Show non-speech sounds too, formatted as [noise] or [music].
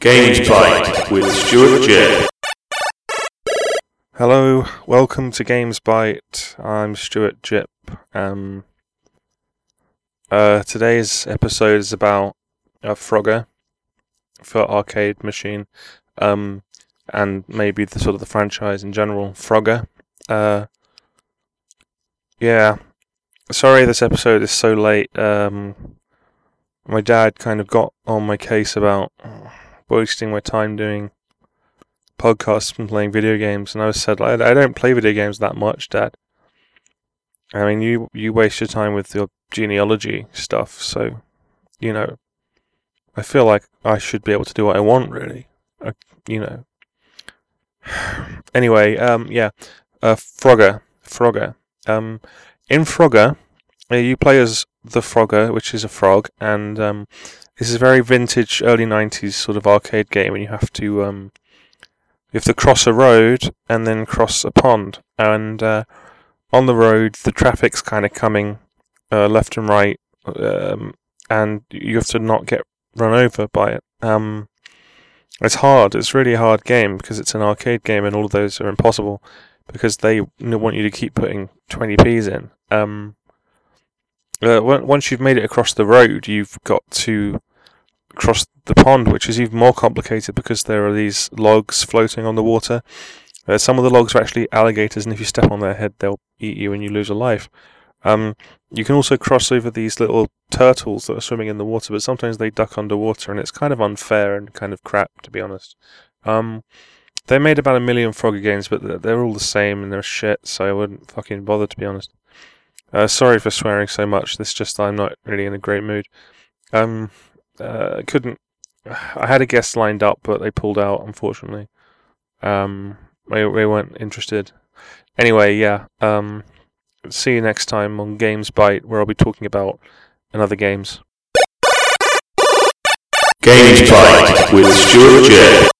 Games Bite with Stuart Jebb. Hello, welcome to Games Bite. I'm Stuart Jebb. Um, uh, today's episode is about a Frogger for arcade machine, um, and maybe the sort of the franchise in general. Frogger. Uh, yeah. Sorry, this episode is so late. Um, my dad kind of got on my case about wasting my time doing podcasts and playing video games, and I said, I, I don't play video games that much, Dad. I mean, you you waste your time with your genealogy stuff, so you know, I feel like I should be able to do what I want, really. I, you know. [sighs] anyway, um, yeah, uh, Frogger, Frogger. Um, in Frogger, uh, you play as the Frogger, which is a frog, and um, this is a very vintage, early '90s sort of arcade game, and you have to um, you have to cross a road and then cross a pond, and uh, on the road the traffic's kind of coming uh, left and right, um, and you have to not get run over by it. Um, it's hard. It's really a hard game because it's an arcade game, and all of those are impossible because they want you to keep putting 20p's in. Um, uh, once you've made it across the road, you've got to cross the pond, which is even more complicated because there are these logs floating on the water. Uh, some of the logs are actually alligators, and if you step on their head, they'll eat you and you lose a life. Um, you can also cross over these little turtles that are swimming in the water, but sometimes they duck underwater, and it's kind of unfair and kind of crap, to be honest. Um, they made about a million Frogger games, but they're all the same and they're shit, so I wouldn't fucking bother, to be honest. Uh, sorry for swearing so much. This just I'm not really in a great mood. Um, uh, couldn't. I had a guest lined up, but they pulled out, unfortunately. Um, they they weren't interested. Anyway, yeah. Um, see you next time on Games Bite, where I'll be talking about another games. Games Bite with Stuart Jebb.